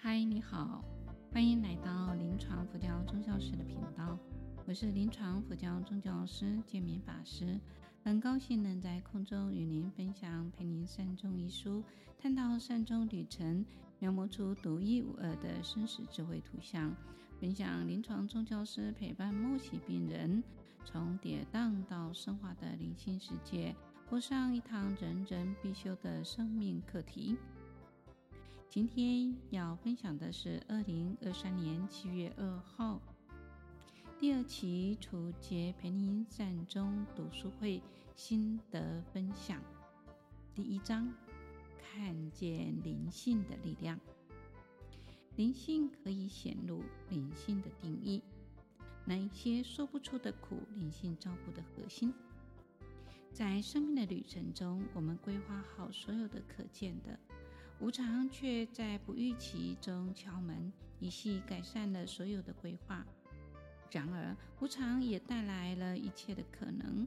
嗨，你好，欢迎来到临床佛教宗教师的频道。我是临床佛教宗教师建明法师，很高兴能在空中与您分享《陪您善终》一书，探讨善终旅程，描摹出独一无二的生死智慧图像，分享临床宗教师陪伴末期病人从跌宕到升华的灵性世界，过上一堂人人必修的生命课题。今天要分享的是二零二三年七月二号第二期楚杰陪您善终读书会心得分享，第一章：看见灵性的力量。灵性可以显露灵性的定义，那一些说不出的苦，灵性照顾的核心。在生命的旅程中，我们规划好所有的可见的。无常却在不预期中敲门，一系改善了所有的规划。然而，无常也带来了一切的可能，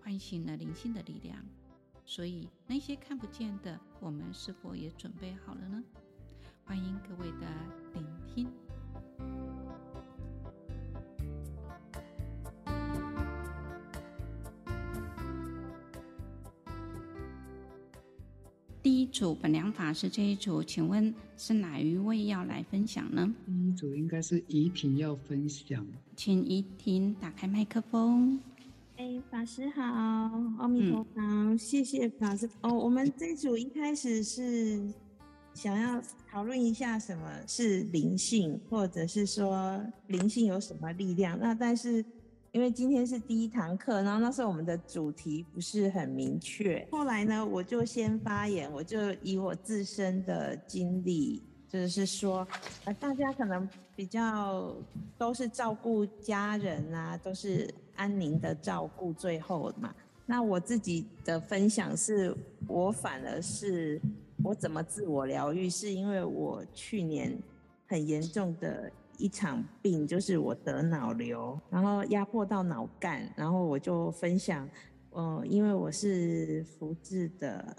唤醒了灵性的力量。所以，那些看不见的，我们是否也准备好了呢？欢迎各位的聆听。第一组本良法师这一组，请问是哪一位要来分享呢？第一组应该是怡婷要分享，请怡婷打开麦克风。哎，法师好，阿弥陀佛，嗯、谢谢法师。哦，我们这一组一开始是想要讨论一下什么是灵性，或者是说灵性有什么力量。那但是。因为今天是第一堂课，然后那时候我们的主题不是很明确。后来呢，我就先发言，我就以我自身的经历，就是说，呃，大家可能比较都是照顾家人啊，都是安宁的照顾最后嘛。那我自己的分享是，我反而是我怎么自我疗愈，是因为我去年很严重的。一场病就是我得脑瘤，然后压迫到脑干，然后我就分享，嗯、呃，因为我是福智的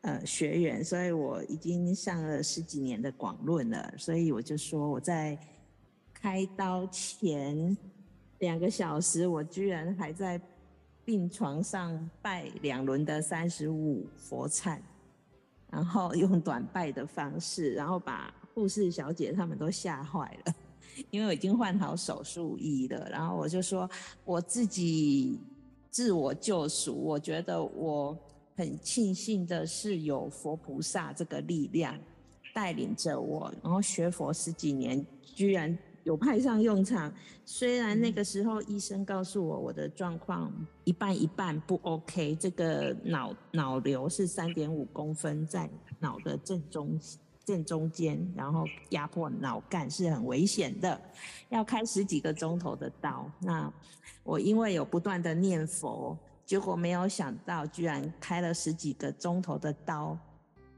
呃学员，所以我已经上了十几年的广论了，所以我就说我在开刀前两个小时，我居然还在病床上拜两轮的三十五佛忏，然后用短拜的方式，然后把护士小姐他们都吓坏了。因为我已经换好手术衣了，然后我就说我自己自我救赎，我觉得我很庆幸的是有佛菩萨这个力量带领着我，然后学佛十几年，居然有派上用场。虽然那个时候医生告诉我我的状况一半一半不 OK，这个脑脑瘤是三点五公分在脑的正中心。正中间，然后压迫脑干是很危险的，要开十几个钟头的刀。那我因为有不断的念佛，结果没有想到，居然开了十几个钟头的刀，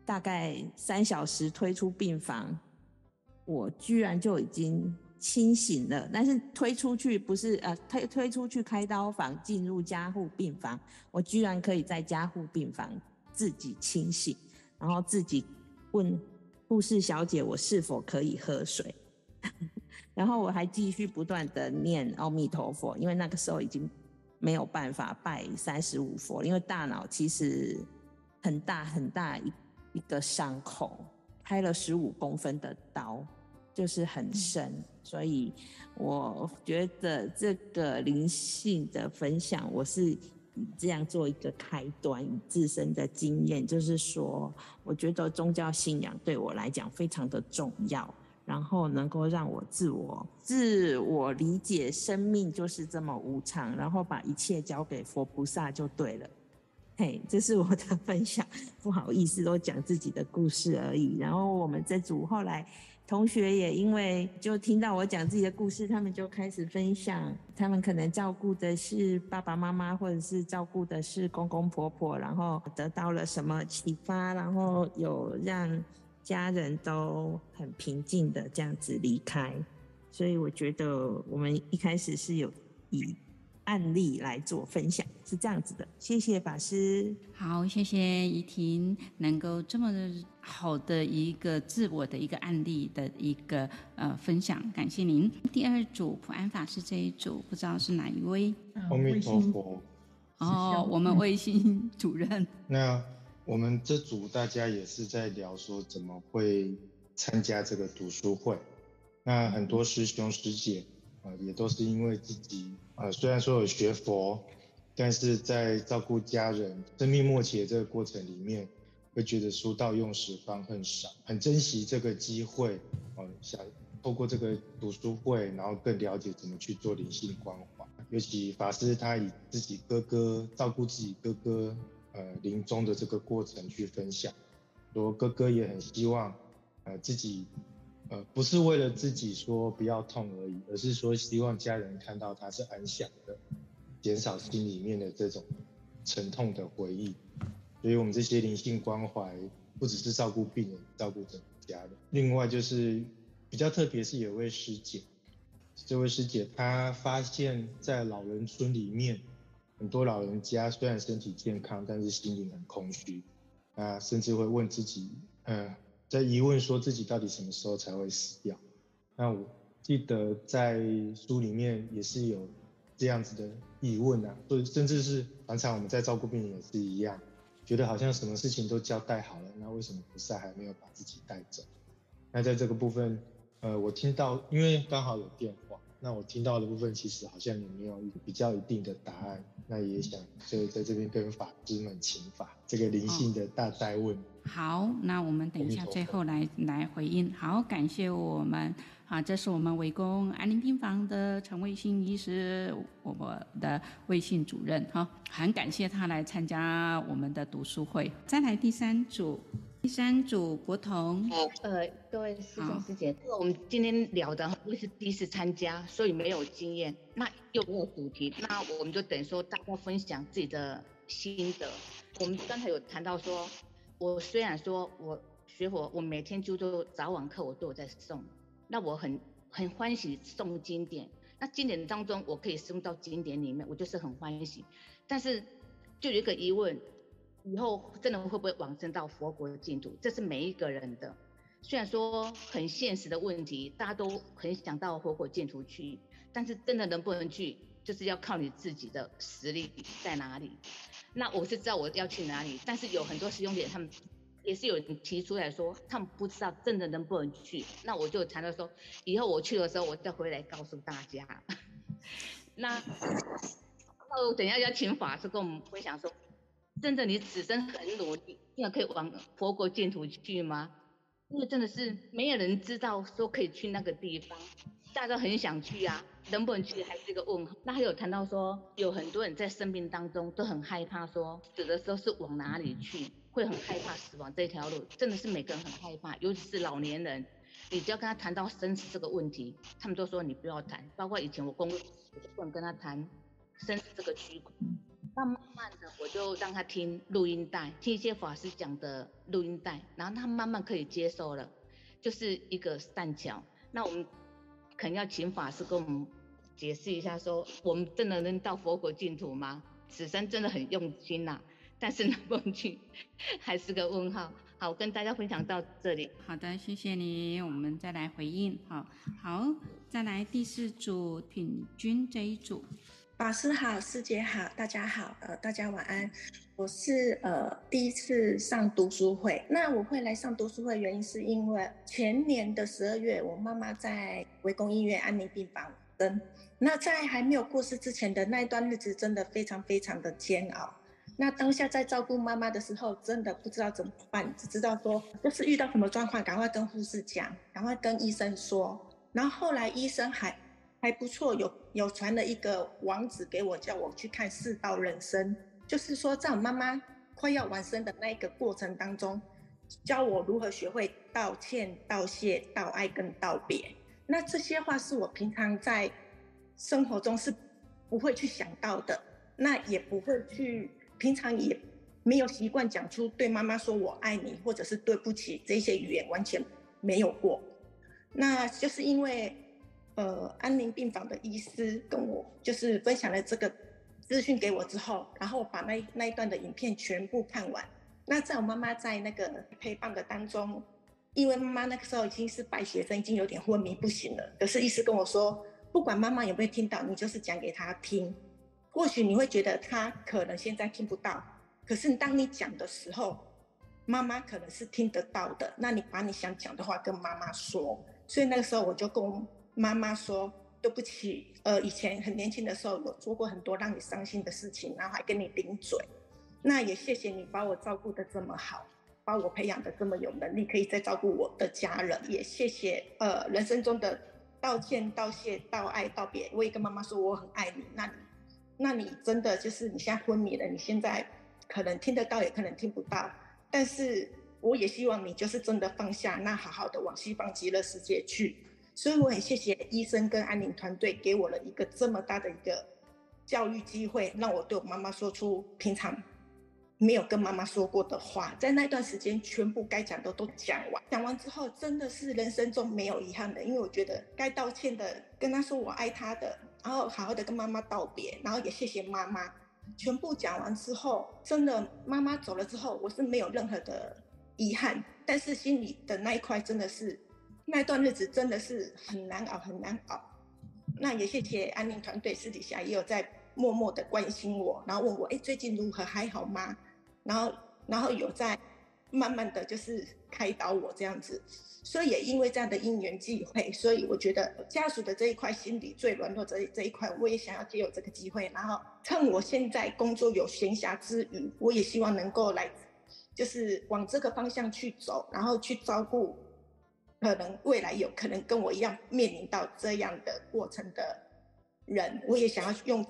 大概三小时推出病房，我居然就已经清醒了。但是推出去不是呃推推出去开刀房，进入加护病房，我居然可以在加护病房自己清醒，然后自己问。护士小姐，我是否可以喝水？然后我还继续不断的念阿弥陀佛，因为那个时候已经没有办法拜三十五佛，因为大脑其实很大很大一一个伤口，开了十五公分的刀，就是很深，所以我觉得这个灵性的分享，我是。这样做一个开端，自身的经验，就是说，我觉得宗教信仰对我来讲非常的重要，然后能够让我自我自我理解，生命就是这么无常，然后把一切交给佛菩萨就对了。嘿，这是我的分享，不好意思，都讲自己的故事而已。然后我们这组后来。同学也因为就听到我讲自己的故事，他们就开始分享，他们可能照顾的是爸爸妈妈，或者是照顾的是公公婆婆，然后得到了什么启发，然后有让家人都很平静的这样子离开。所以我觉得我们一开始是有以案例来做分享，是这样子的。谢谢法师。好，谢谢怡婷能够这么好的一个自我的一个案例的一个呃分享，感谢您。第二组普安法师这一组，不知道是哪一位？阿弥陀佛。哦，我们卫星主任。那我们这组大家也是在聊说怎么会参加这个读书会。那很多师兄师姐啊、呃，也都是因为自己啊、呃，虽然说有学佛，但是在照顾家人生命末期的这个过程里面，会觉得书到用时方恨少，很珍惜这个机会、呃，想透过这个读书会，然后更了解怎么去做灵性关怀。尤其法师他以自己哥哥照顾自己哥哥呃临终的这个过程去分享，说哥哥也很希望呃自己。呃，不是为了自己说不要痛而已，而是说希望家人看到他是安详的，减少心里面的这种沉痛的回忆。所以我们这些灵性关怀，不只是照顾病人，照顾整个家人。另外就是比较特别是有位师姐，这位师姐她发现，在老人村里面，很多老人家虽然身体健康，但是心灵很空虚，啊，甚至会问自己，嗯、在疑问说自己到底什么时候才会死掉？那我记得在书里面也是有这样子的疑问啊，或者甚至是常常我们在照顾病人也是一样，觉得好像什么事情都交代好了，那为什么菩萨还没有把自己带走？那在这个部分，呃，我听到，因为刚好有电，那我听到的部分其实好像也没有比较一定的答案，那也想所以在这边跟法师们请法这个灵性的大灾问。哦好，那我们等一下最后来来回应。好，感谢我们啊，这是我们围攻安宁病房的陈卫星医师，我们的卫信主任哈，很感谢他来参加我们的读书会。再来第三组，第三组国彤。呃，各位师兄师姐，我们今天聊的因为是第一次参加，所以没有经验，那又没有主题，那我们就等于说大家分享自己的心得。我们刚才有谈到说。我虽然说我学佛，我每天就都早晚课我都有在诵，那我很很欢喜诵经典。那经典当中我可以诵到经典里面，我就是很欢喜。但是就有一个疑问，以后真的会不会往生到佛国的净土？这是每一个人的。虽然说很现实的问题，大家都很想到佛国净土去，但是真的能不能去，就是要靠你自己的实力在哪里。那我是知道我要去哪里，但是有很多师兄姐他们也是有人提出来说，他们不知道真的能不能去。那我就谈到说，以后我去的时候，我再回来告诉大家。那那我等一下要请法师跟我们分享说，真的你此生很努力，真的可以往佛国净土去吗？因为真的是没有人知道说可以去那个地方。大家都很想去啊，能不能去还是一个问号。那还有谈到说，有很多人在生命当中都很害怕说，死的时候是往哪里去，会很害怕死亡这条路，真的是每个人很害怕，尤其是老年人。你只要跟他谈到生死这个问题，他们都说你不要谈。包括以前我工作，我就不能跟他谈生死这个区块。那慢慢的，我就让他听录音带，听一些法师讲的录音带，然后他慢慢可以接受了，就是一个善巧。那我们。可能要请法师跟我们解释一下说，我们真的能到佛国净土吗？此生真的很用心呐、但是能不能去，还是个问号。好，我跟大家分享到这里。好的，谢谢你。我们再来回应。好，好，再来第四组品君这一组。法师好，师姐好，大家好，呃，大家晚安。我是呃第一次上读书会，那我会来上读书会原因是因为前年的十二月，我妈妈在围攻医院安宁病房生。那在还没有过世之前的那一段日子，真的非常非常的煎熬。那当下在照顾妈妈的时候，真的不知道怎么办，只知道说就是遇到什么状况，赶快跟护士讲，赶快跟医生说。然后后来医生还。还不错，有有传了一个网址给我，叫我去看《世道人生》，就是说在我妈妈快要完生的那一个过程当中，教我如何学会道歉、道谢、道爱跟道别。那这些话是我平常在生活中是不会去想到的，那也不会去，平常也没有习惯讲出对妈妈说我爱你或者是对不起这些语言，完全没有过。那就是因为。呃安宁病房的医师跟我就是分享了这个资讯给我之后，然后把那那一段的影片全部看完。那在我妈妈在那个陪伴的当中，因为妈妈那个时候已经是败血症，已经有点昏迷不醒了。可是医师跟我说，不管妈妈有没有听到，你就是讲给她听。或许你会觉得她可能现在听不到，可是当你讲的时候，妈妈可能是听得到的。那你把你想讲的话跟妈妈说。所以那个时候我就跟妈妈说，对不起，呃，以前很年轻的时候有做过很多让你伤心的事情，然后还跟你顶嘴。那也谢谢你把我照顾得这么好，把我培养得这么有能力，可以再照顾我的家人。也谢谢呃人生中的道歉、道谢、道爱、道别。我也跟妈妈说我很爱你。那你，那你真的就是你现在昏迷了，你现在可能听得到，也可能听不到。但是我也希望你就是真的放下，那好好的往西方极乐世界去。所以我很谢谢医生跟安宁团队给我了一个这么大的一个教育机会，让我对我妈妈说出平常。没有跟妈妈说过的话，在那段时间全部该讲的都讲完。讲完之后，真的是人生中没有遗憾的，因为我觉得该道歉的跟她说我爱她的，然后好好的跟妈妈道别，然后也谢谢妈妈。全部讲完之后，真的妈妈走了之后，我是没有任何的遗憾，但是心里的那一块真的是那段日子真的是很难熬，很难熬。那也谢谢安宁团队私底下也有在默默的关心我，然后问我，哎，最近如何，还好吗？然后，然后有在慢慢的就是开导我这样子，所以也因为这样的因缘际会，所以我觉得家属的这一块心理最软弱这这一块，我也想要借由这个机会，然后趁我现在工作有闲暇之余，我也希望能够来，就是往这个方向去走，然后去照顾可能未来有可能跟我一样面临到这样的过程的人，我也想要用。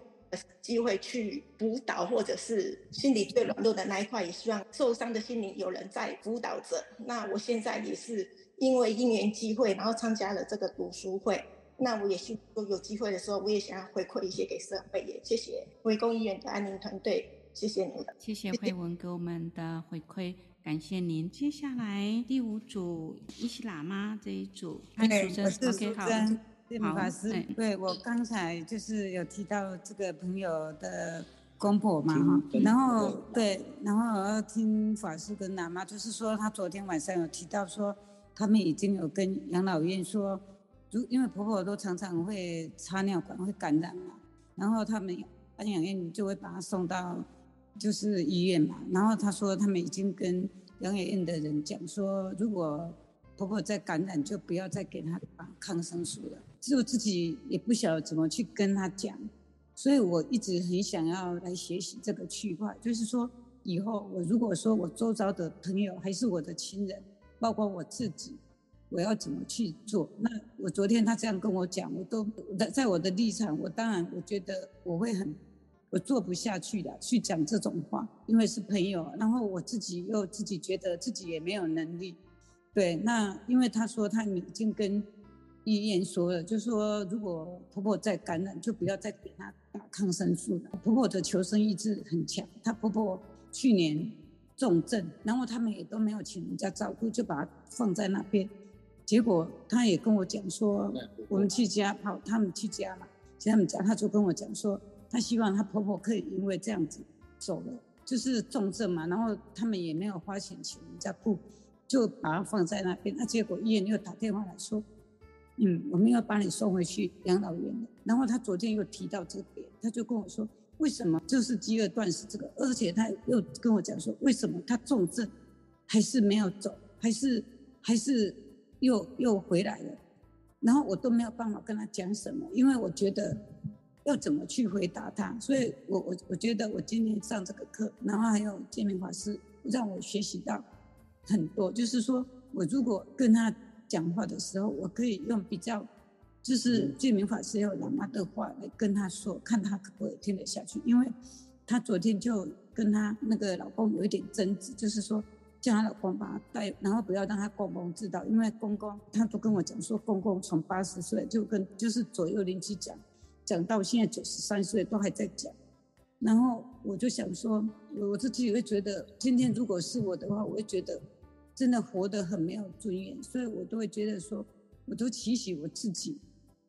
机会去辅导，或者是心理最软弱的那一块，也希望受伤的心灵有人在辅导着。那我现在也是因为因缘机会，然后参加了这个读书会。那我也希望有机会的时候，我也想要回馈一些给社会。也谢谢威公医院的安宁团队，谢谢你们。谢谢慧文给我们的回馈，感谢您。接下来第五组伊西喇嘛这一组，哎，我是淑珍。谢谢法师，哎、对我刚才就是有提到这个朋友的公婆嘛哈，然后对，然后我要听法师跟喇嘛，就是说他昨天晚上有提到说，他们已经有跟养老院说，如因为婆婆都常常会插尿管会感染嘛，然后他们安养院就会把她送到就是医院嘛，然后他说他们已经跟养眼院的人讲说，如果婆婆再感染，就不要再给她打抗生素了。其实我自己也不晓得怎么去跟她讲，所以我一直很想要来学习这个区块，就是说以后我如果说我周遭的朋友还是我的亲人，包括我自己，我要怎么去做？那我昨天他这样跟我讲，我都在在我的立场，我当然我觉得我会很，我做不下去的去讲这种话，因为是朋友，然后我自己又自己觉得自己也没有能力。对，那因为他说他已经跟医院说了，就说如果婆婆再感染，就不要再给她打抗生素了。婆婆的求生意志很强，她婆婆去年重症，然后他们也都没有请人家照顾，就把她放在那边。结果她也跟我讲说，我们去家跑，他们去家嘛，去他们家，他就跟我讲说，他希望他婆婆可以因为这样子走了，就是重症嘛，然后他们也没有花钱请人家顾。就把它放在那边，那结果医院又打电话来说，嗯，我们要把你送回去养老院了。然后他昨天又提到这边，他就跟我说，为什么就是饥饿断食这个？而且他又跟我讲说，为什么他重症还是没有走，还是还是又又回来了？然后我都没有办法跟他讲什么，因为我觉得要怎么去回答他。所以我我我觉得我今天上这个课，然后还有建明法师让我学习到。很多，就是说我如果跟他讲话的时候，我可以用比较，就是建明法师有喇嘛的话来跟他说，看他可不可以听得下去。因为，他昨天就跟他那个老公有一点争执，就是说叫他老公把他带，然后不要让他公公知道，因为公公他都跟我讲说，公公从八十岁就跟就是左右邻居讲，讲到现在九十三岁都还在讲。然后我就想说，我自己会觉得，今天如果是我的话，我会觉得。真的活得很没有尊严，所以我都会觉得说，我都提醒我自己，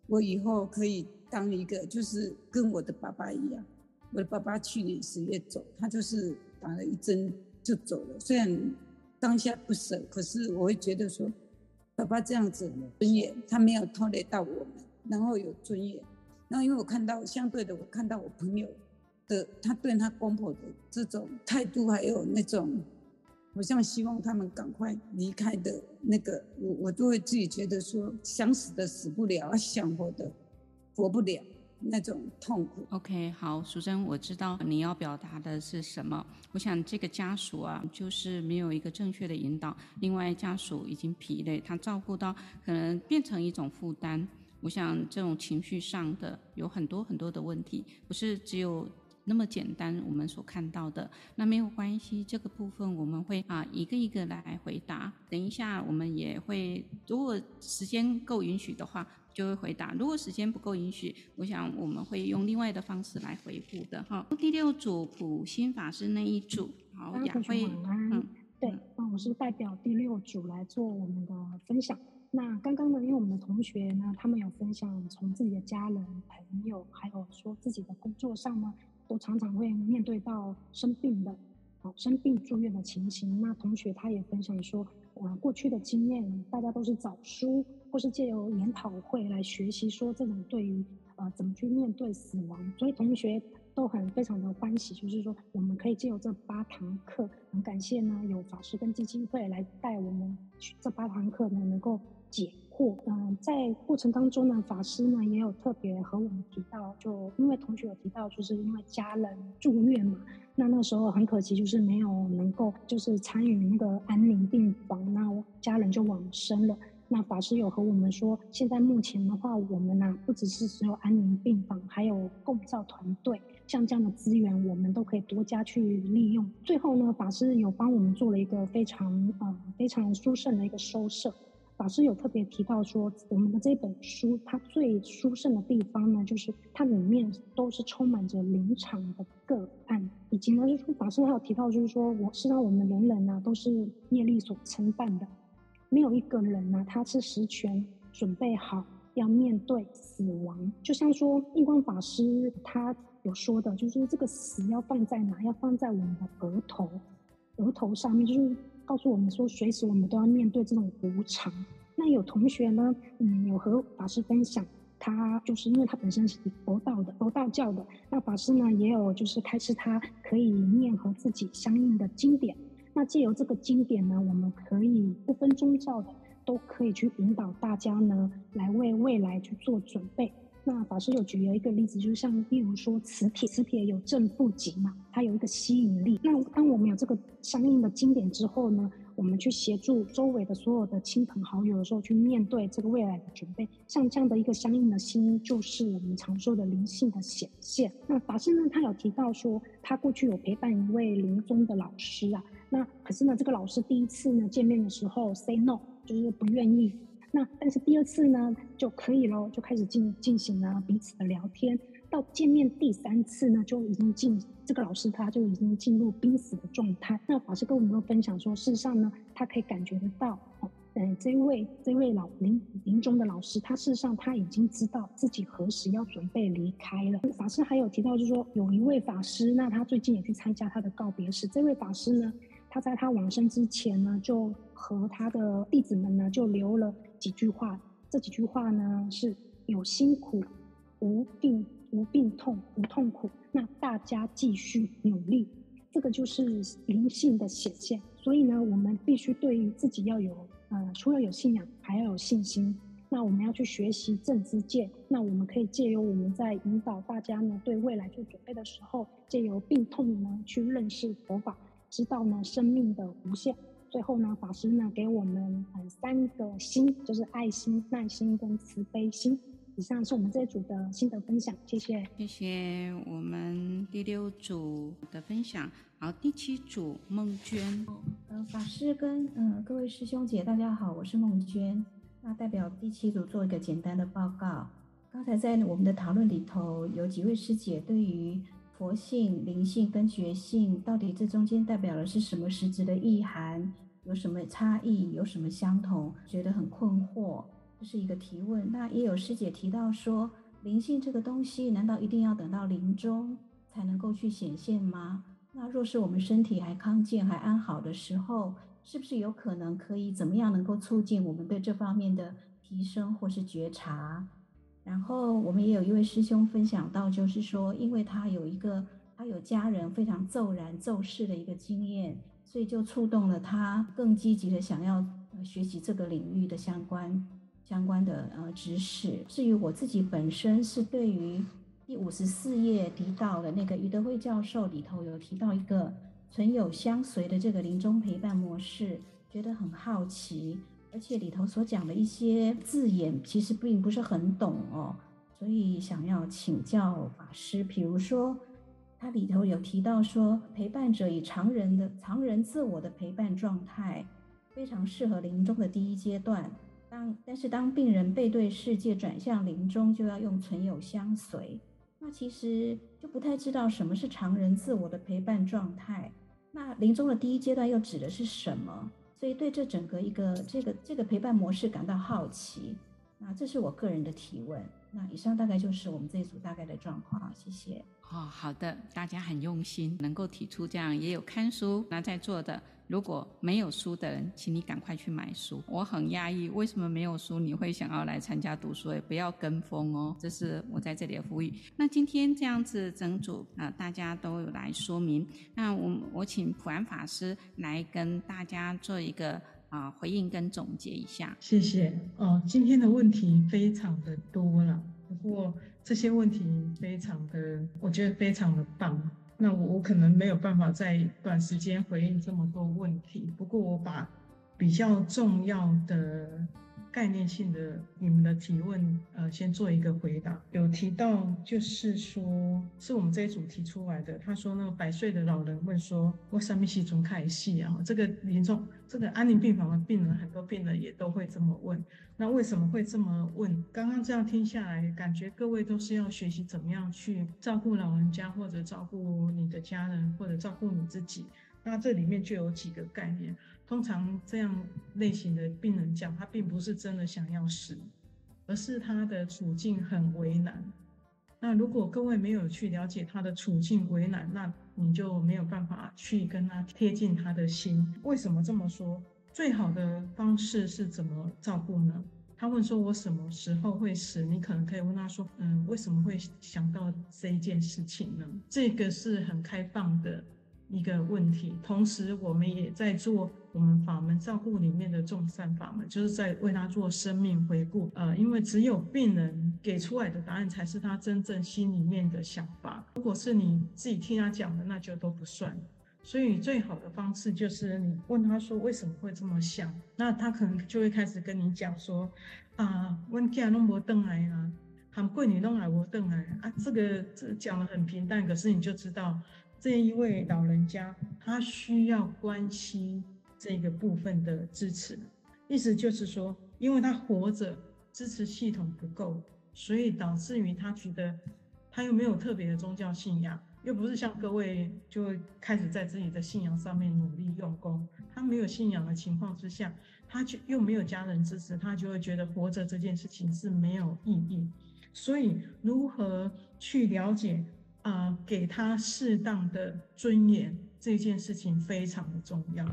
我以后可以当一个，就是跟我的爸爸一样。我的爸爸去年十月走，他就是打了一针就走了。虽然当下不舍，可是我会觉得说，爸爸这样子尊严，他没有拖累到我们，然后有尊严。然后因为我看到相对的，我看到我朋友的他对他公婆的这种态度，还有那种。我像希望他们赶快离开的那个，我我都会自己觉得说，想死的死不了，想活的活不了，那种痛苦。OK，好，淑珍，我知道你要表达的是什么。我想这个家属啊，就是没有一个正确的引导，另外家属已经疲累，他照顾到可能变成一种负担。我想这种情绪上的有很多很多的问题，不是只有。那么简单，我们所看到的那没有关系，这个部分我们会啊一个一个来回答。等一下我们也会，如果时间够允许的话，就会回答；如果时间不够允许，我想我们会用另外的方式来回复的哈。第六组普心法师那一组，好，雅慧，嗯，对，那我是代表第六组来做我们的分享。那刚刚呢，因为我们的同学呢，他们有分享从自己的家人、朋友，还有说自己的工作上呢。都常常会面对到生病的，啊，生病住院的情形。那同学他也分享说，呃，过去的经验，大家都是找书或是借由研讨会来学习，说这种对于呃怎么去面对死亡。所以同学都很非常的欢喜，就是说我们可以借由这八堂课，很感谢呢有法师跟基金会来带我们这八堂课呢能够解惑。嗯，在过程当中呢，法师呢也有特别和我们提到，就因为同学有提到，就是因为家人住院嘛，那那时候很可惜，就是没有能够就是参与那个安宁病房，那家人就往生了。那法师有和我们说，现在目前的话，我们呢、不只是只有安宁病房，还有共照团队，像这样的资源，我们都可以多加去利用。最后呢，法师有帮我们做了一个非常呃非常殊胜的一个收摄。法师有特别提到说，我们的这本书它最殊胜的地方呢，就是它里面都是充满着临场的个案，以及呢，就是法师还有提到，就是说我知道我们人人呢、都是业力所承办的，没有一个人呢、他是十全准备好要面对死亡。就像说印光法师他有说的，就是说这个死要放在哪？要放在我们的额头，额头上面，就是。告诉我们说，随时我们都要面对这种无常。那有同学呢，嗯，有和法师分享，他就是因为他本身是佛道的，佛道教的。那法师呢，也有就是开示他可以念和自己相应的经典。那借由这个经典呢，我们可以不分宗教的，都可以去引导大家呢，来为未来去做准备。那法师有举了一个例子，就像例如说磁铁，磁铁有正负极嘛，它有一个吸引力。那当我们有这个相应的经典之后呢，我们去协助周围的所有的亲朋好友的时候，去面对这个未来的准备，像这样的一个相应的心，就是我们常说的灵性的显现。那法师呢，他有提到说，他过去有陪伴一位临终的老师啊，那可是呢，这个老师第一次呢见面的时候 say no，就是不愿意。那但是第二次呢就可以喽，就开始进进行了彼此的聊天。到见面第三次呢，就已经进这个老师他就已经进入濒死的状态。那法师跟我们分享说，事实上呢，他可以感觉得到，嗯，这位这位老临临终的老师，他事实上他已经知道自己何时要准备离开了。法师还有提到，就是说有一位法师，那他最近也去参加他的告别式。这位法师呢，他在他往生之前呢，就和他的弟子们呢，就留了。几句话，这几句话呢，是有辛苦，无病无病痛无痛苦，那大家继续努力，这个就是灵性的显现。所以呢，我们必须对于自己要有呃，除了有信仰，还要有信心。那我们要去学习正知见，那我们可以借由我们在引导大家呢，对未来做准备的时候，借由病痛呢去认识佛法，知道呢生命的无限。最后呢，法师呢给我们呃三个心，就是爱心、耐心跟慈悲心。以上是我们这一组的心得分享，谢谢。谢谢我们第六组的分享。好，第七组梦娟。呃，法师跟嗯、呃、各位师兄姐，大家好，我是梦娟。那代表第七组做一个简单的报告。刚才在我们的讨论里头，有几位师姐对于佛性、灵性跟觉性，到底这中间代表的是什么实质的意涵？有什么差异？有什么相同？觉得很困惑。这是一个提问。那也有师姐提到说，灵性这个东西，难道一定要等到临终才能够去显现吗？那若是我们身体还康健、还安好的时候，是不是有可能可以怎么样能够促进我们对这方面的提升或是觉察？然后我们也有一位师兄分享到，就是说，因为他有一个他有家人非常骤然骤逝的一个经验，所以就触动了他更积极的想要学习这个领域的相关。相关的呃知识。至于我自己本身是对于第五十四页提到的那个余德慧教授里头有提到一个存有相随的这个临终陪伴模式，觉得很好奇，而且里头所讲的一些字眼其实并不是很懂哦，所以想要请教法师。比如说，它里头有提到说，陪伴者以常人的常人自我的陪伴状态，非常适合临终的第一阶段。当但是当病人背对世界转向临终，就要用存有相随。那其实就不太知道什么是常人自我的陪伴状态。那临终的第一阶段又指的是什么？所以对这整个一个这个这个陪伴模式感到好奇。那这是我个人的提问。那以上大概就是我们这一组大概的状况。谢谢。哦，好的，大家很用心，能够提出这样，也有看书。那在座的。如果没有书的人，请你赶快去买书。我很讶异，为什么没有书你会想要来参加读书会？不要跟风哦，这是我在这里的呼吁。那今天这样子整组啊、大家都有来说明。那我我请普安法师来跟大家做一个啊、回应跟总结一下。谢谢哦。今天的问题非常的多了，不过这些问题非常的，我觉得非常的棒。那我我可能没有办法在短时间回应这么多问题，不过我把比较重要的。概念性的你们的提问，呃，先做一个回答。有提到，就是说，是我们这一组提出来的。他说，那个百岁的老人问说：“我什么时阵开始啊？”这个临终，这个安宁病房的病人，很多病人也都会这么问。那为什么会这么问？刚刚这样听下来，感觉各位都是要学习怎么样去照顾老人家，或者照顾你的家人，或者照顾你自己。那这里面就有几个概念。通常这样类型的病人讲，他并不是真的想要死，而是他的处境很为难。那如果各位没有去了解他的处境为难，那你就没有办法去跟他贴近他的心。为什么这么说？最好的方式是怎么照顾呢？他问说：“我什么时候会死？”你可能可以问他说：“嗯，为什么会想到这一件事情呢？”这个是很开放的。一个问题，同时我们也在做我们法门照顾里面的众善法门，就是在为他做生命回顾。呃，因为只有病人给出来的答案才是他真正心里面的想法，如果是你自己听他讲的，那就都不算。所以最好的方式就是你问他说为什么会这么想，那他可能就会开始跟你讲说啊，问家弄不邓来啊，很贵你弄来我邓来啊，这个这讲得很平淡，可是你就知道。这一位老人家，他需要关心这个部分的支持，意思就是说，因为他活着，支持系统不够，所以导致于他觉得他又没有特别的宗教信仰，又不是像各位就会开始在自己的信仰上面努力用功。他没有信仰的情况之下，他就又没有家人支持，他就会觉得活着这件事情是没有意义。所以，如何去了解？啊、呃，给他适当的尊严，这件事情非常的重要。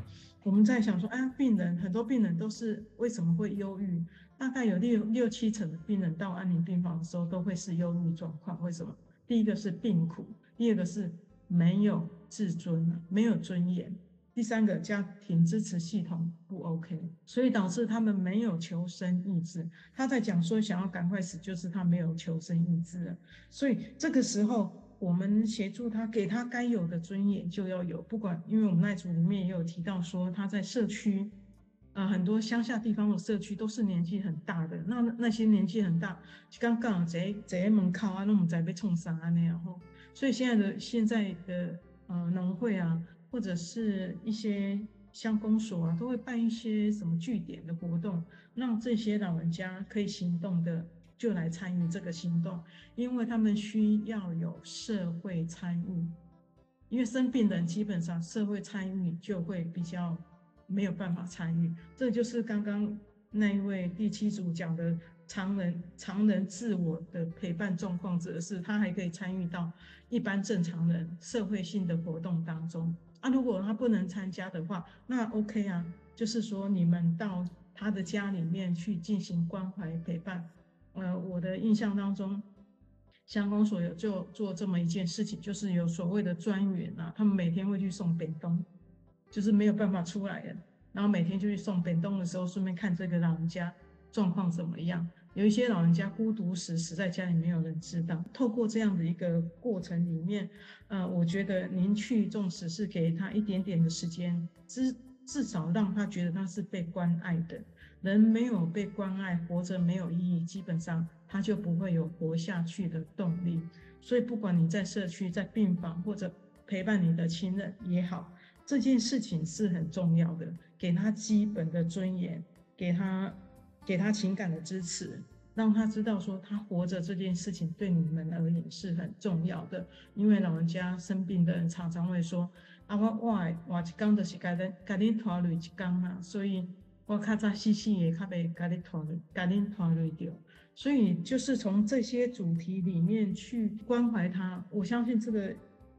我们在想说，哎，病人很多病人都是为什么会忧郁？大概有六六七成的病人到安宁病房的时候都会是忧郁状况。为什么？第一个是病苦，第二个是没有自尊，没有尊严，第三个家庭支持系统不 OK，所以导致他们没有求生意志。他在讲说想要赶快死，就是他没有求生意志了。所以这个时候。我们协助他，给他该有的尊严就要有。不管，因为我们那组里面也有提到说，他在社区，呃，很多乡下地方的社区都是年纪很大的。那那些年纪很大，刚刚在在门口啊，那我们在被冲杀啊那样吼。所以现在的现在的呃农会啊，或者是一些乡公所啊，都会办一些什么据点的活动，让这些老人家可以行动的。就来参与这个行动，因为他们需要有社会参与，因为生病的人基本上社会参与就会比较没有办法参与。这就是刚刚那一位第七组讲的常人常人自我的陪伴状况，指的是他还可以参与到一般正常人社会性的活动当中啊。如果他不能参加的话，那 OK 啊，就是说你们到他的家里面去进行关怀陪伴。呃，我的印象当中，乡公所有就做这么一件事情，就是有所谓的专员啊，他们每天会去送便当，就是没有办法出来的。然后每天就去送便当的时候，顺便看这个老人家状况怎么样。有一些老人家孤独死，死在家里，没有人知道。透过这样的一个过程里面，呃，我觉得您去重视是给他一点点的时间，至至少让他觉得他是被关爱的。人没有被关爱，活着没有意义，基本上他就不会有活下去的动力。所以，不管你在社区、在病房或者陪伴你的亲人也好，这件事情是很重要的。给他基本的尊严，给他给他情感的支持，让他知道说他活着这件事情对你们而言是很重要的。因为老人家生病的人常常会说：“啊，我我我一天就是该恁该恁拖累一天啊，所以我较早死死也较袂该恁拖累该恁拖累掉。”所以就是从这些主题里面去关怀他，我相信这个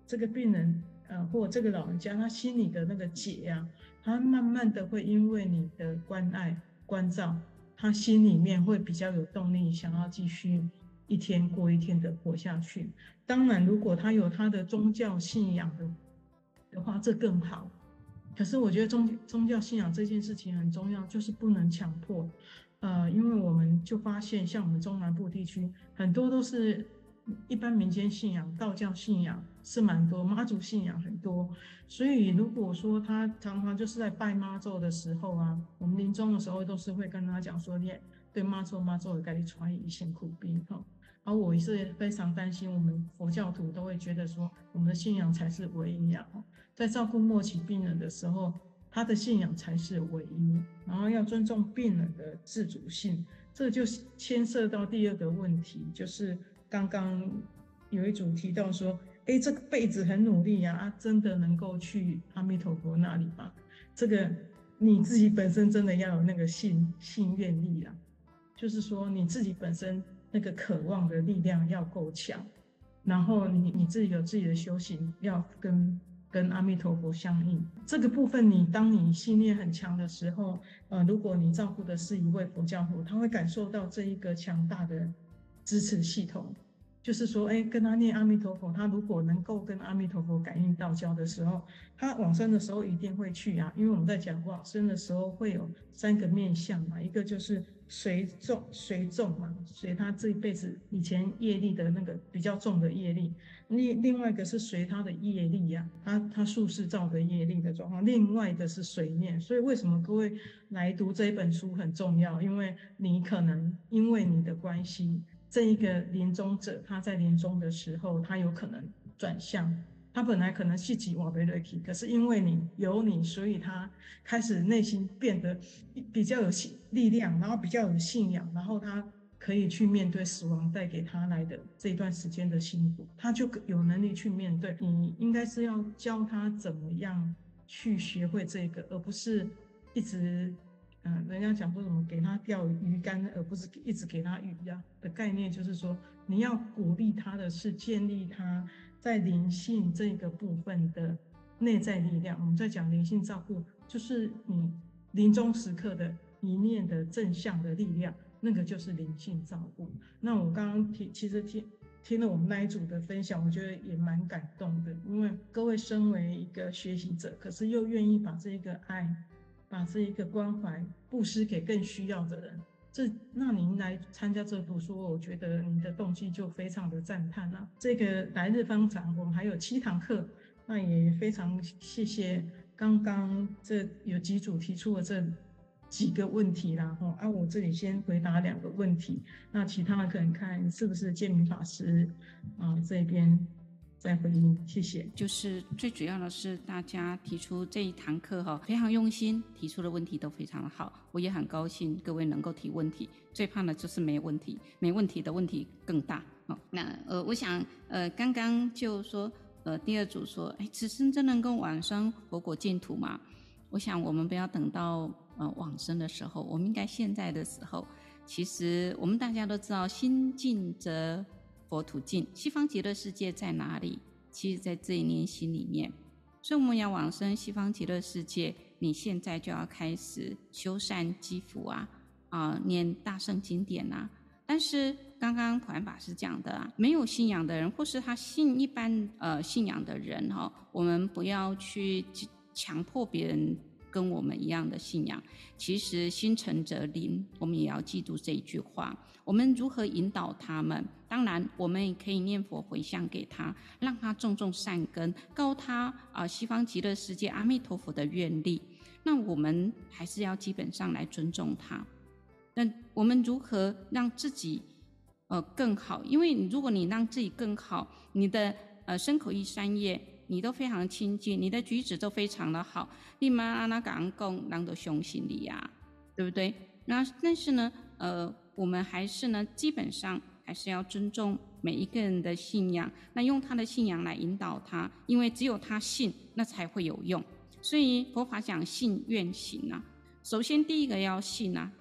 这个病人呃或这个老人家他心里的那个结、啊。他慢慢的会因为你的关爱关照，他心里面会比较有动力，想要继续一天过一天的活下去。当然，如果他有他的宗教信仰的的话，这更好。可是我觉得宗宗教信仰这件事情很重要，就是不能强迫。呃，因为我们就发现，像我们中南部地区，很多都是。一般民间信仰，道教信仰是蛮多，妈祖信仰很多，所以如果说他常常就是在拜妈祖的时候啊，我们临终的时候都是会跟他讲说，你对妈祖妈祖的概率传一线苦逼哈。而我也是非常担心，我们佛教徒都会觉得说，我们的信仰才是唯一啊，在照顾末期病人的时候，他的信仰才是唯一，然后要尊重病人的自主性，这就牵涉到第二个问题，就是。刚刚有一组提到说，哎，这个辈子很努力呀，啊，真的能够去阿弥陀佛那里吗？这个你自己本身真的要有那个信信愿力啊，就是说你自己本身那个渴望的力量要够强，然后你你自己有自己的修行，要跟跟阿弥陀佛相应。这个部分，你当你信念很强的时候，呃，如果你照顾的是一位佛教徒，他会感受到这一个强大的。支持系统，就是说，哎，跟他念阿弥陀佛，他如果能够跟阿弥陀佛感应道交的时候，他往生的时候一定会去啊。因为我们在讲往生的时候会有三个面相嘛，一个就是随众随众嘛，随他这一辈子以前业力的那个比较重的业力；另另外一个是随他的业力呀、他他术士造的业力的状况；另外一个是随念。所以为什么各位来读这一本书很重要？因为你可能因为你的关系。这一个临终者，他在临终的时候，他有可能转向。他本来可能是几瓦贝瑞奇，可是因为你有你，所以他开始内心变得比较有信力量，然后比较有信仰，然后他可以去面对死亡带给他来的这一段时间的辛苦，他就有能力去面对。你应该是要教他怎么样去学会这个，而不是一直。嗯，人家讲说什么给他钓鱼竿，而不是一直给他鱼呀的概念，就是说你要鼓励他的是建立他在灵性这个部分的内在力量。我们在讲灵性照顾，就是你临终时刻的一念的正向的力量，那个就是灵性照顾。那我刚刚听，其实听听了我们那一组的分享，我觉得也蛮感动的，因为各位身为一个学习者，可是又愿意把这一个爱。把这一个关怀布施给更需要的人，这那您来参加这个读书，我觉得您的动机就非常的赞叹了。这个来日方长，我们还有七堂课，那也非常谢谢刚刚这有几组提出了这几个问题啦。哈，啊，我这里先回答两个问题，那其他的可能看是不是建明法师啊这边。再回应，谢谢。就是最主要的是，大家提出这一堂课哈，非常用心，提出的问题都非常的好，我也很高兴各位能够提问题。最怕的就是没问题，没问题的问题更大。好，那呃，我想呃，刚刚就说呃，第二组说，哎，此生真能够往生佛国净土吗？我想我们不要等到呃往生的时候，我们应该现在的时候，其实我们大家都知道，心净则佛土净。西方极乐世界在哪里？其实，在这一念心里面。所以我们要往生西方极乐世界，你现在就要开始修善积福啊，啊、念大圣经典啊。但是刚刚普安法师讲的啊，没有信仰的人，或是他信一般呃信仰的人哈、哦，我们不要去强迫别人跟我们一样的信仰。其实心诚则灵，我们也要记住这一句话。我们如何引导他们？当然，我们也可以念佛回向给他，让他种种善根，告他啊、西方极乐世界阿弥陀佛的愿力。那我们还是要基本上来尊重他。那我们如何让自己呃更好？因为如果你让自己更好，你的呃身口意三业你都非常亲近，你的举止都非常的好，立马让他敢讲，难得相信你呀，对不对？那但是呢，呃，我们还是呢，基本上还是要尊重每一个人的信仰，那用他的信仰来引导他，因为只有他信，那才会有用。所以佛法讲信愿行啊，首先第一个要信啊。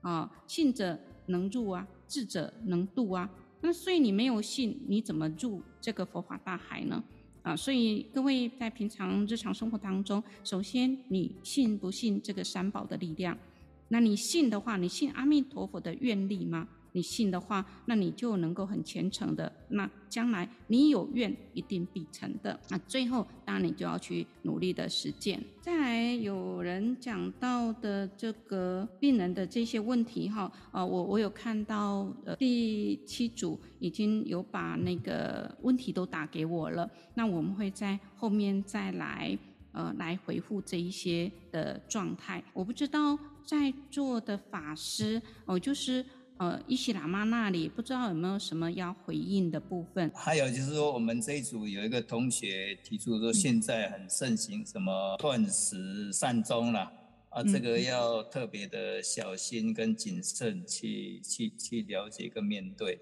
啊，信者能入啊，智者能度啊。那所以你没有信，你怎么入这个佛法大海呢？啊，所以各位在平常日常生活当中，首先你信不信这个三宝的力量？那你信的话，你信阿弥陀佛的愿力吗？你信的话，那你就能够很虔诚的，那将来你有愿一定必成的。那最后当然你就要去努力的实践。再来有人讲到的这个病人的这些问题哈，呃，我我有看到呃第七组已经有把那个问题都打给我了，那我们会在后面再来呃来回复这一些的状态。我不知道在座的法师哦，就是。呃，伊西喇嘛那里不知道有没有什么要回应的部分？还有就是说，我们这一组有一个同学提出说，现在很盛行什么断食善终啦，啊，这个要特别的小心跟谨慎去去去了解跟面对。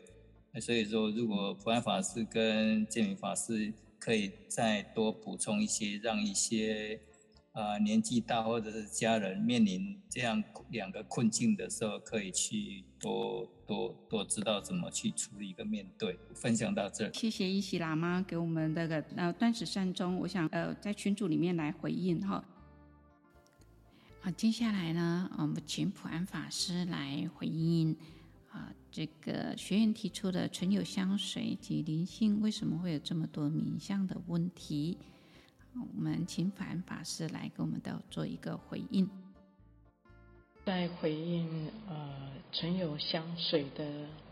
所以说，如果普安法师跟建明法师可以再多补充一些，让一些。啊、呃，年纪大或者是家人面临这样两个困境的时候，可以去多多多知道怎么去处理跟面对。分享到这，谢谢伊西喇嘛给我们那个呃断食善终，我想呃在群组里面来回应哈。好，接下来呢，我们请普安法师来回应啊、呃、这个学员提出的存有香水及灵性为什么会有这么多冥相的问题。我们请法安法师来给我们的做一个回应。在回应呃存有香水的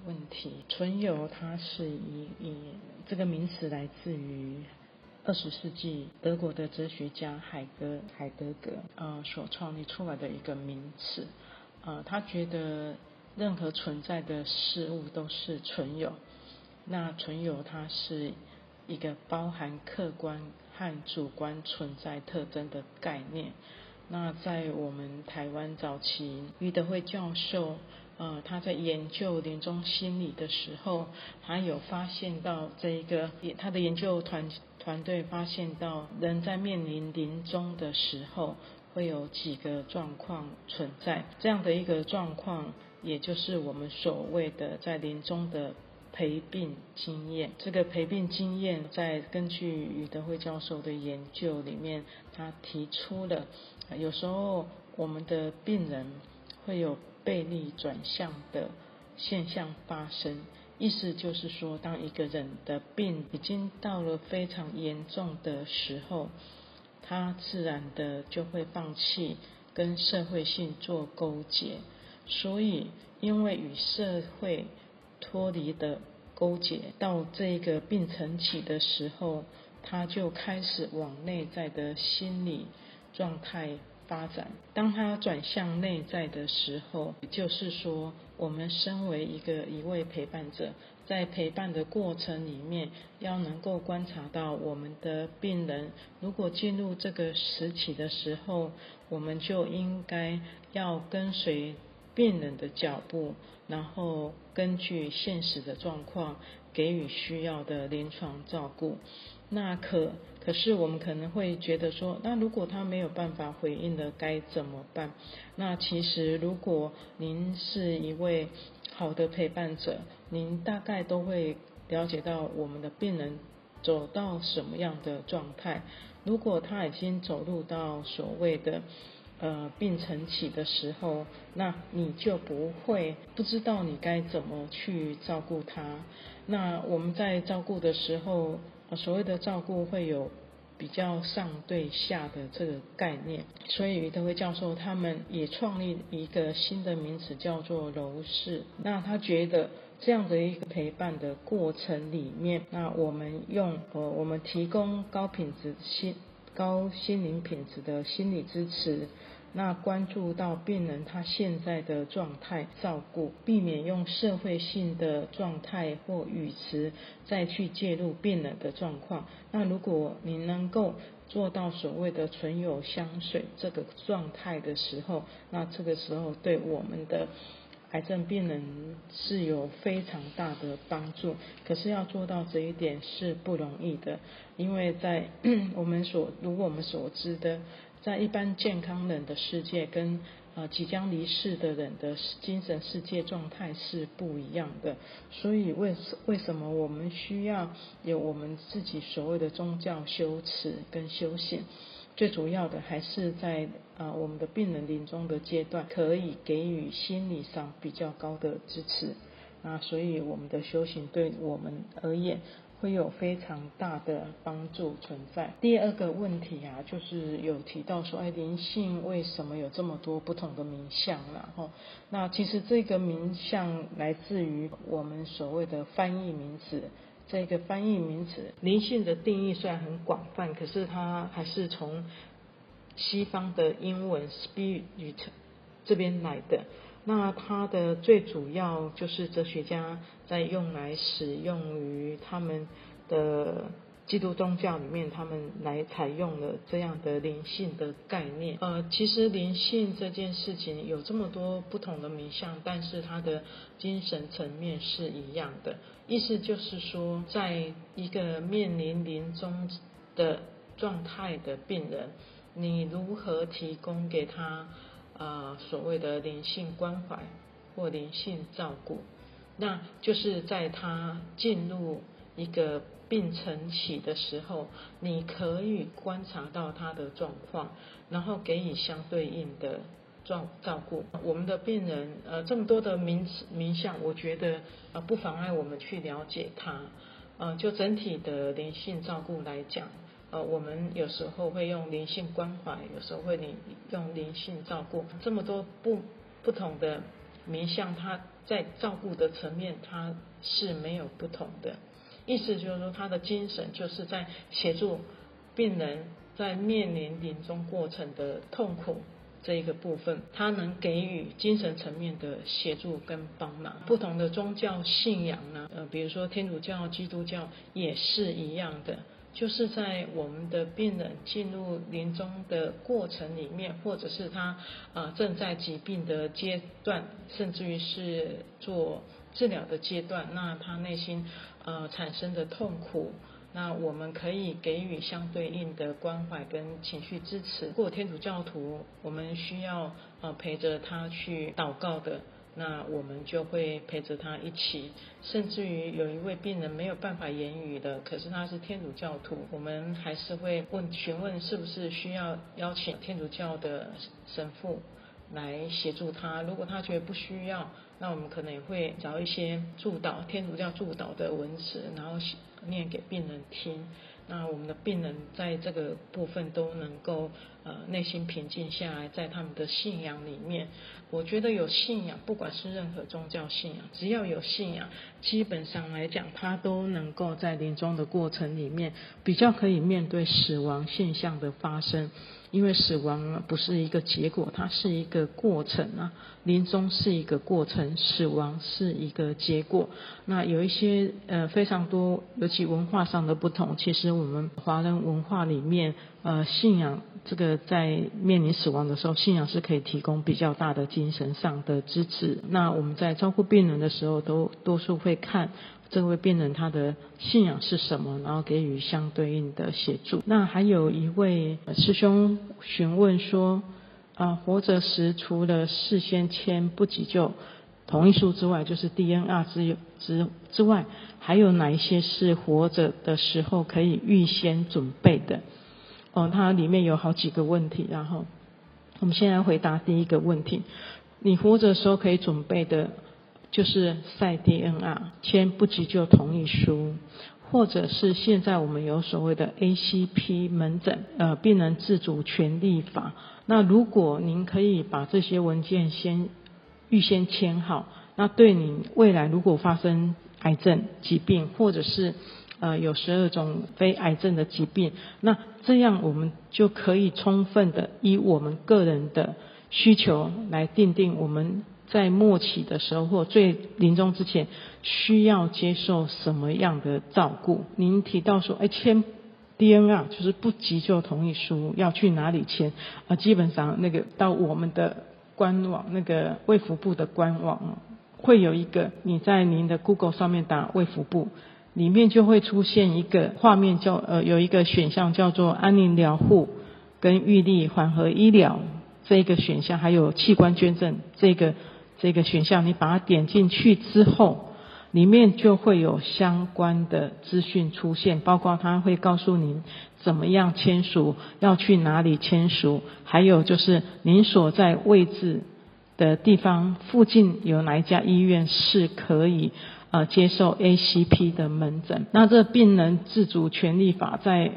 问题，存有它是以以这个名词来自于二十世纪德国的哲学家海格海德格呃所创立出来的一个名词，呃他觉得任何存在的事物都是存有，那存有它是一个包含客观。和主观存在特征的概念。那在我们台湾早期，余德惠教授，呃，他在研究临终心理的时候，他有发现到这一个，他的研究团团队发现到，人在面临临终的时候，会有几个状况存在。这样的一个状况，也就是我们所谓的在临终的。陪病经验，这个陪病经验，在根据余德辉教授的研究里面，他提出了，有时候我们的病人会有背力转向的现象发生，意思就是说，当一个人的病已经到了非常严重的时候，他自然的就会放弃跟社会性做勾结，所以因为与社会脱离的勾结，到这个病程起的时候，他就开始往内在的心理状态发展。当他转向内在的时候，也就是说，我们身为一个一位陪伴者，在陪伴的过程里面，要能够观察到我们的病人，如果进入这个时期的时候，我们就应该要跟随病人的脚步，然后根据现实的状况给予需要的临床照顾。那可可是我们可能会觉得说，那如果他没有办法回应了，该怎么办？那其实如果您是一位好的陪伴者，您大概都会了解到我们的病人走到什么样的状态。如果他已经走入到所谓的呃病程起的时候，那你就不会不知道你该怎么去照顾他。那我们在照顾的时候，所谓的照顾会有比较上对下的这个概念，所以余德慧教授他们也创立一个新的名词叫做柔视。那他觉得这样的一个陪伴的过程里面，那我们用呃我们提供高品质心高心灵品质的心理支持。那关注到病人他现在的状态，照顾，避免用社会性的状态或语词再去介入病人的状况。那如果你能够做到所谓的唇有香水这个状态的时候，那这个时候对我们的癌症病人是有非常大的帮助。可是要做到这一点是不容易的，因为在 我们所如果我们所知的。在一般健康人的世界，跟呃即将离世的人的精神世界状态是不一样的。所以为什为什么我们需要有我们自己所谓的宗教修持跟修行？最主要的还是在啊我们的病人临终的阶段，可以给予心理上比较高的支持。啊，所以我们的修行对我们而言。会有非常大的帮助存在。第二个问题啊，就是有提到说，哎，灵性为什么有这么多不同的名相？然后，那其实这个名相来自于我们所谓的翻译名词。这个翻译名词，灵性的定义虽然很广泛，可是它还是从西方的英文 spirit 这边来的。那它的最主要就是哲学家在用来使用于他们的基督宗教里面，他们来采用了这样的灵性的概念。呃，其实灵性这件事情有这么多不同的名相，但是它的精神层面是一样的。意思就是说，在一个面临临终的状态的病人，你如何提供给他？啊、所谓的灵性关怀或灵性照顾，那就是在他进入一个病程期的时候，你可以观察到他的状况，然后给予相对应的照照顾。我们的病人，呃，这么多的名词名相，我觉得呃不妨碍我们去了解他。呃，就整体的灵性照顾来讲。呃，我们有时候会用灵性关怀，有时候会灵用灵性照顾，这么多不不同的名相，它在照顾的层面，它是没有不同的。意思就是说，他的精神就是在协助病人在面临临终过程的痛苦这一个部分，他能给予精神层面的协助跟帮忙。不同的宗教信仰呢，呃，比如说天主教、基督教也是一样的。就是在我们的病人进入临终的过程里面，或者是他啊正在疾病的阶段，甚至于是做治疗的阶段，那他内心呃产生的痛苦，那我们可以给予相对应的关怀跟情绪支持。如果天主教徒，我们需要呃陪着他去祷告的。那我们就会陪着他一起，甚至于有一位病人没有办法言语的，可是他是天主教徒，我们还是会问询问是不是需要邀请天主教的神父来协助他。如果他觉得不需要，那我们可能也会找一些祝祷天主教祝祷的文词，然后念给病人听。那我们的病人在这个部分都能够呃内心平静下来，在他们的信仰里面，我觉得有信仰，不管是任何宗教信仰，只要有信仰，基本上来讲，他都能够在临终的过程里面比较可以面对死亡现象的发生。因为死亡不是一个结果，它是一个过程啊。临终是一个过程，死亡是一个结果。那有一些呃非常多，尤其文化上的不同。其实我们华人文化里面呃，信仰这个在面临死亡的时候，信仰是可以提供比较大的精神上的支持。那我们在照顾病人的时候，都多数会看这位病人他的信仰是什么，然后给予相对应的协助。那还有一位师兄询问说，啊、活着时除了事先签不急救同意书之外，就是 DNR 之之之外，还有哪一些是活着的时候可以预先准备的？哦，它里面有好几个问题，然后我们先来回答第一个问题：你活着时候可以准备的，就是赛 DNR 签不急救同意书，或者是现在我们有所谓的 ACP 门诊，呃，病人自主权利法。那如果您可以把这些文件先预先签好，那对你未来如果发生癌症疾病，或者是呃有十二种非癌症的疾病，那这样我们就可以充分的以我们个人的需求来订定我们在末期的时候或最临终之前需要接受什么样的照顾。您提到说，哎，签 DNR 就是不急救同意书要去哪里签？啊，基本上那个到我们的官网，那个卫福部的官网会有一个，你在您的 Google 上面打卫福部，里面就会出现一个画面叫，叫呃有一个选项叫做安宁疗护跟预立缓和医疗这一个选项，还有器官捐赠这个这个选项，你把它点进去之后，里面就会有相关的资讯出现，包括它会告诉您怎么样签署，要去哪里签署，还有就是您所在位置的地方附近有哪一家医院是可以呃接受 ACP 的门诊？那这病人自主权利法，在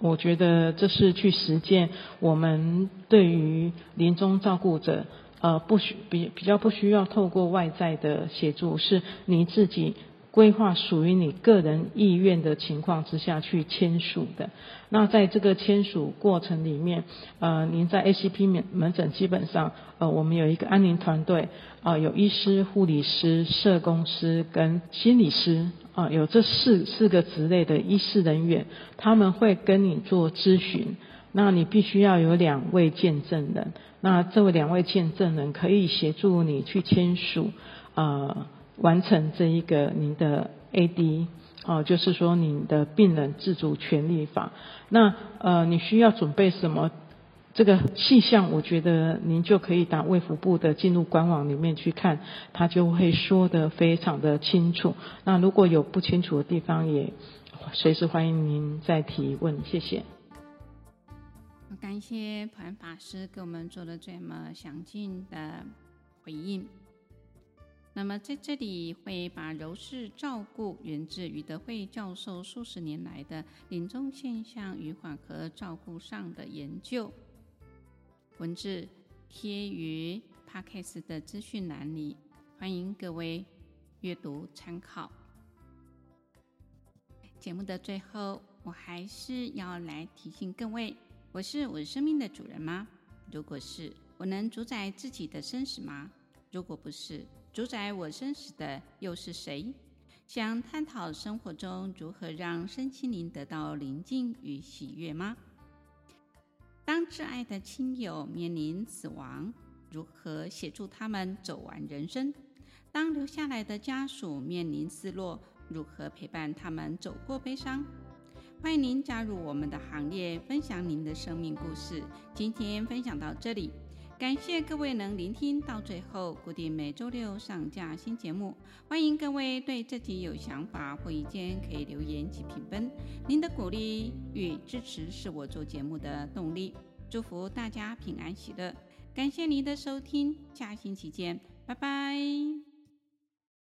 我觉得这是去实践我们对于临终照顾者呃不需比比较不需要透过外在的协助，是你自己。规划属于你个人意愿的情况之下去签署的。那在这个签署过程里面，呃，您在 ACP 门门诊基本上，呃，我们有一个安宁团队，啊、呃，有医师、护理师、社工师跟心理师，啊、有这四四个职类的医师人员，他们会跟你做咨询。那你必须要有两位见证人，那这位两位见证人可以协助你去签署，呃。完成这一个您的 AD 哦，就是说您的病人自主权利法。那呃，你需要准备什么？这个细项，我觉得您就可以打卫福部的进入官网里面去看，他就会说得非常的清楚。那如果有不清楚的地方，也随时欢迎您再提问。谢谢。感谢普安法师给我们做了这么详尽的回应。那么在这里会把柔式照顾源自于德惠教授数十年来的临终现象与缓和照顾上的研究文字贴于 Podcast 的资讯栏里，欢迎各位阅读参考。节目的最后，我还是要来提醒各位：我是我生命的主人吗？如果是，我能主宰自己的生死吗？如果不是，主宰我生死的又是谁？想探讨生活中如何让身心灵得到宁静与喜悦吗？当挚爱的亲友面临死亡，如何协助他们走完人生？当留下来的家属面临失落，如何陪伴他们走过悲伤？欢迎您加入我们的行列，分享您的生命故事。今天分享到这里。感谢各位能聆听到最后，固定每周六上架新节目。欢迎各位对这集有想法或意见，可以留言及评分。您的鼓励与支持是我做节目的动力。祝福大家平安喜乐，感谢您的收听，下星期见，拜拜。